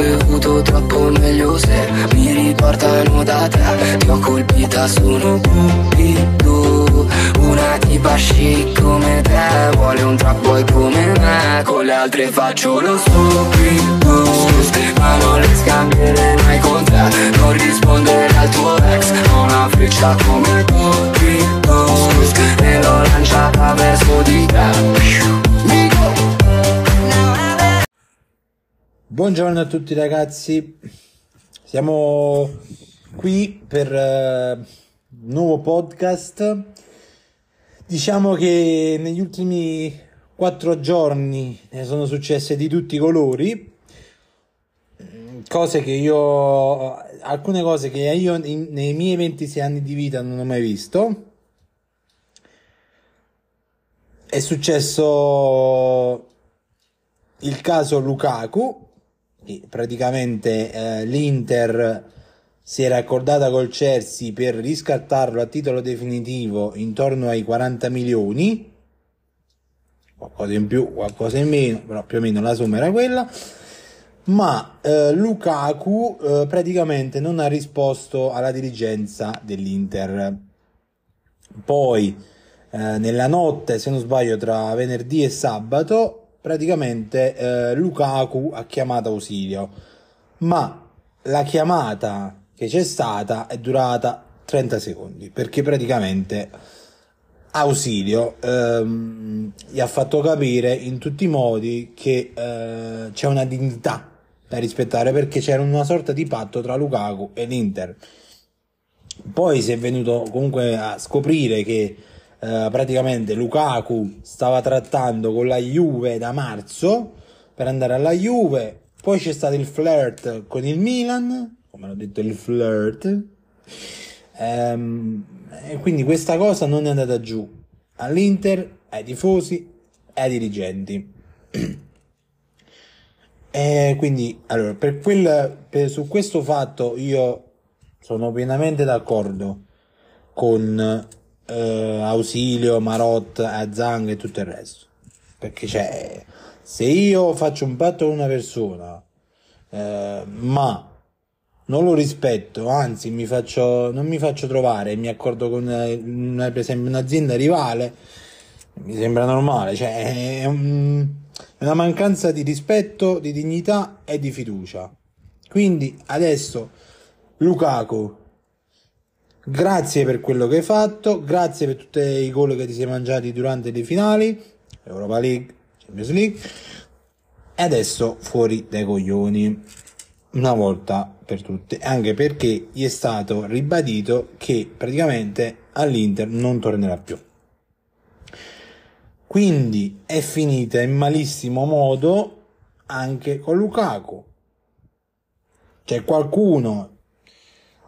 bevuto troppo meglio se mi riportano da te. Ti ho colpita sono cupido Una tipa chic come te. Vuole un trap boy come me Con le altre faccio lo stupido. Ma non le scambierei mai con te. Non rispondere al tuo ex Ho una freccia come cupido. E l'ho lanciata verso di te Buongiorno a tutti ragazzi, siamo qui per uh, un nuovo podcast. Diciamo che negli ultimi quattro giorni ne sono successe di tutti i colori, cose che io, alcune cose che io in, nei miei 26 anni di vita non ho mai visto. È successo il caso Lukaku, praticamente eh, l'Inter si era accordata col Chelsea per riscattarlo a titolo definitivo intorno ai 40 milioni, qualcosa in più, qualcosa in meno, però più o meno la somma era quella. Ma eh, Lukaku eh, praticamente non ha risposto alla dirigenza dell'Inter. Poi eh, nella notte, se non sbaglio, tra venerdì e sabato praticamente eh, Lukaku ha chiamato ausilio, ma la chiamata che c'è stata è durata 30 secondi perché praticamente ausilio ehm, gli ha fatto capire in tutti i modi che eh, c'è una dignità da rispettare perché c'era una sorta di patto tra Lukaku e l'Inter. Poi si è venuto comunque a scoprire che eh, praticamente Lukaku stava trattando con la Juve da marzo per andare alla Juve, poi c'è stato il flirt con il Milan, come l'ho detto il flirt, ehm, e quindi questa cosa non è andata giù. all'Inter, ai tifosi e ai dirigenti. E quindi, allora, per quel, per, su questo fatto io sono pienamente d'accordo con eh, Ausilio, Marot, Azang e tutto il resto. Perché cioè, se io faccio un patto con una persona, eh, ma non lo rispetto, anzi mi faccio, non mi faccio trovare mi accordo con una, per esempio un'azienda rivale, mi sembra normale, cioè è, un, è una mancanza di rispetto, di dignità e di fiducia. Quindi adesso Lukaku Grazie per quello che hai fatto, grazie per tutti i gol che ti sei mangiati durante le finali, Europa League, Champions League. E adesso fuori dai coglioni, una volta per tutte, anche perché gli è stato ribadito che praticamente all'Inter non tornerà più. Quindi è finita in malissimo modo anche con Lukaku. C'è qualcuno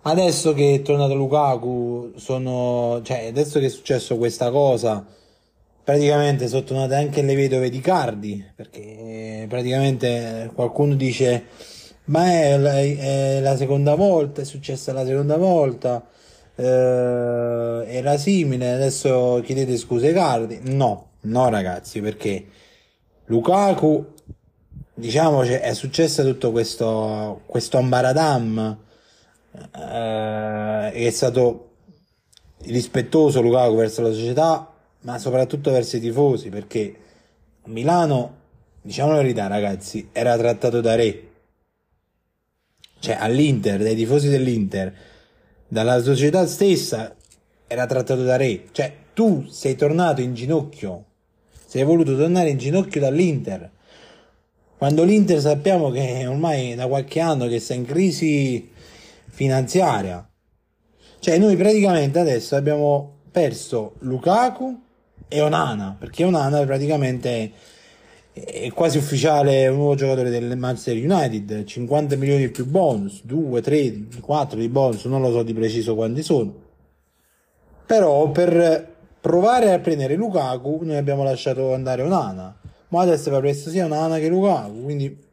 adesso che è tornato Lukaku, sono, cioè, adesso che è successo questa cosa, praticamente sono tornate anche le vedove di Cardi, perché praticamente qualcuno dice, ma è, è la seconda volta, è successa la seconda volta, eh, era simile, adesso chiedete scuse ai Cardi. No, no ragazzi, perché Lukaku, diciamo, è successo tutto questo, questo ambaradam eh, è stato rispettoso Lukaku verso la società, ma soprattutto verso i tifosi, perché Milano, diciamo la verità ragazzi, era trattato da re. Cioè all'Inter, dai tifosi dell'Inter, dalla società stessa, era trattato da re. Cioè tu sei tornato in ginocchio, sei voluto tornare in ginocchio dall'Inter. Quando l'Inter sappiamo che ormai da qualche anno che sta in crisi finanziaria. Cioè noi praticamente adesso abbiamo perso Lukaku e Onana, perché Onana praticamente è quasi ufficiale un nuovo giocatore del Manchester United, 50 milioni più bonus, 2, 3, 4 di bonus, non lo so di preciso quanti sono. Però per provare a prendere Lukaku noi abbiamo lasciato andare Onana, ma adesso per questo sia Onana che Lukaku, quindi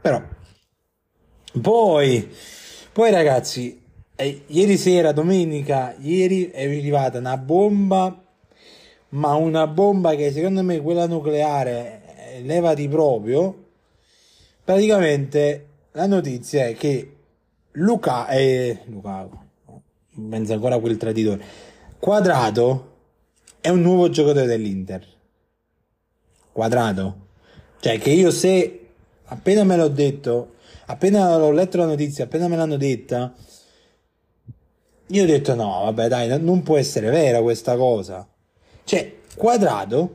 però poi, poi ragazzi, eh, ieri sera, domenica, ieri è arrivata una bomba, ma una bomba che secondo me quella nucleare, eh, levati proprio, praticamente la notizia è che Luca eh, Luca pensa ancora a quel traditore Quadrato è un nuovo giocatore dell'Inter. Quadrato cioè che io se appena me l'ho detto appena l'ho letto la notizia appena me l'hanno detta io ho detto no vabbè dai non può essere vera questa cosa cioè Quadrato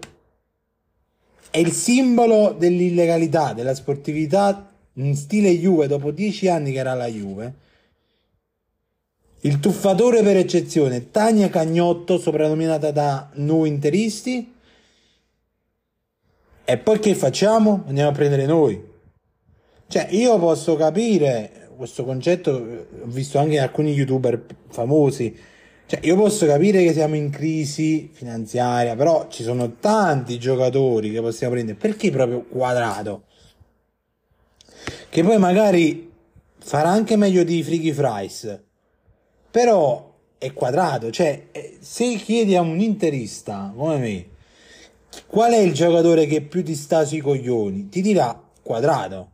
è il simbolo dell'illegalità, della sportività in stile Juve dopo dieci anni che era la Juve. Il tuffatore per eccezione, Tania Cagnotto, soprannominata da noi interisti. E poi che facciamo? Andiamo a prendere noi. Cioè, io posso capire questo concetto, ho visto anche alcuni youtuber famosi cioè, io posso capire che siamo in crisi finanziaria, però ci sono tanti giocatori che possiamo prendere. Perché proprio quadrato? Che poi magari farà anche meglio di Freaky Fries. Però è quadrato. Cioè, eh, se chiedi a un interista come me qual è il giocatore che più ti sta sui coglioni, ti dirà quadrato.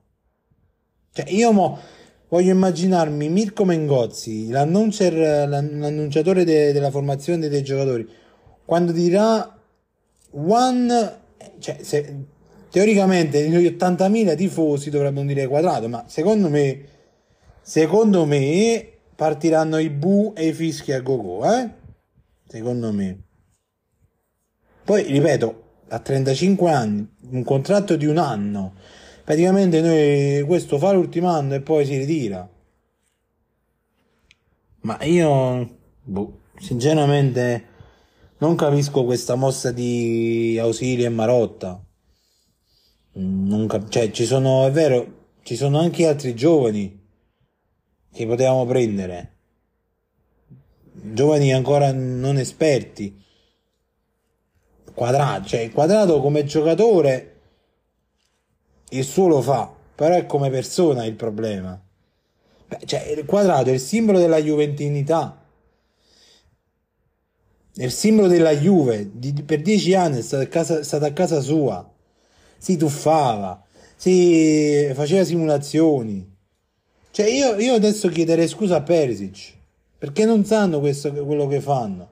Cioè, io mo Voglio immaginarmi Mirko Mengozzi, l'annunciatore de, della formazione dei giocatori, quando dirà one, cioè se, teoricamente gli 80.000 tifosi dovrebbero dire quadrato, ma secondo me, secondo me partiranno i bu e i fischi a gogo, eh? Secondo me. Poi, ripeto, a 35 anni, un contratto di un anno, praticamente noi questo fa l'ultimo anno e poi si ritira. Ma io, boh, sinceramente, non capisco questa mossa di Ausili e Marotta. Cap- cioè, ci sono, è vero, ci sono anche altri giovani che potevamo prendere. Giovani ancora non esperti. Quadrato, cioè quadrato come giocatore il suo lo fa, però è come persona il problema. Beh, cioè, il quadrato è il simbolo della juventinità. È il simbolo della Juve. Di, per dieci anni è stato a, casa, stato a casa sua. Si tuffava, si faceva simulazioni. Cioè, io, io adesso chiederei scusa a Perisic. Perché non sanno questo, quello che fanno.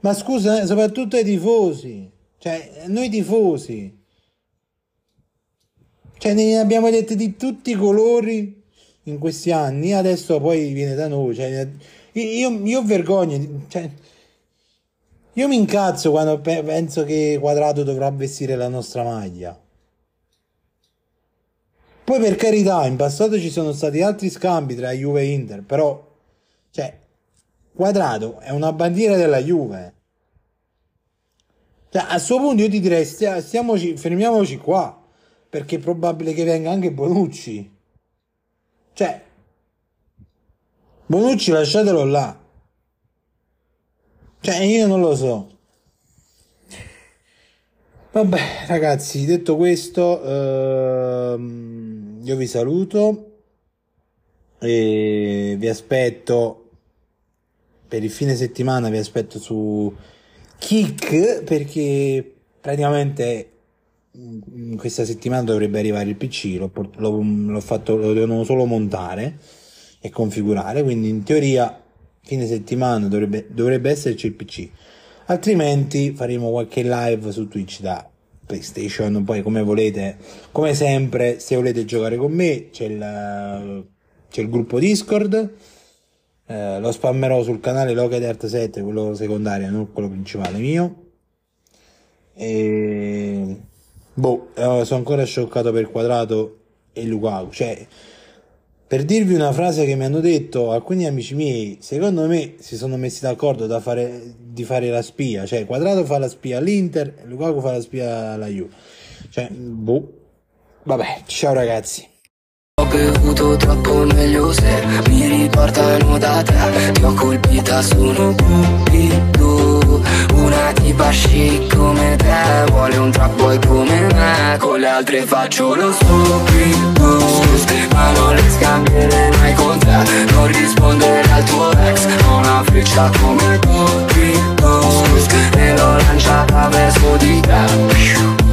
Ma scusa, eh, soprattutto ai tifosi. Cioè, noi tifosi cioè, ne abbiamo dette di tutti i colori in questi anni, adesso poi viene da noi. Cioè, io, io vergogno, cioè, io mi incazzo quando penso che Quadrato dovrà vestire la nostra maglia. Poi per carità, in passato ci sono stati altri scambi tra Juve e Inter, però, cioè, Quadrato è una bandiera della Juve. Cioè, a questo punto io ti direi, stiamoci, fermiamoci qua perché è probabile che venga anche Bonucci. Cioè, Bonucci lasciatelo là. Cioè, io non lo so. Vabbè, ragazzi, detto questo, ehm, io vi saluto e vi aspetto per il fine settimana, vi aspetto su Kick perché praticamente questa settimana dovrebbe arrivare il PC, l'ho, l'ho, l'ho fatto, lo devono solo montare e configurare, quindi in teoria fine settimana dovrebbe, dovrebbe esserci il PC, altrimenti faremo qualche live su Twitch da PlayStation, poi come volete, come sempre, se volete giocare con me c'è il, c'è il gruppo Discord, eh, lo spammerò sul canale Locket Art 7, quello secondario, non quello principale mio. E Boh, eh, sono ancora scioccato per Quadrato e Lukaku. Cioè, per dirvi una frase che mi hanno detto alcuni amici miei, secondo me si sono messi d'accordo da fare, di fare la spia. Cioè, Quadrato fa la spia all'Inter e Lukaku fa la spia alla Juve. Cioè, boh. Vabbè, ciao ragazzi. Bevuto troppo meglio se mi riportano da te Ti ho colpita, sono cupido Una tipa chic come te altre faccio lo stupido. Ma non le scambierei mai con te. Non rispondere al tuo ex Ho una freccia come Cupido E l'ho lanciata verso di te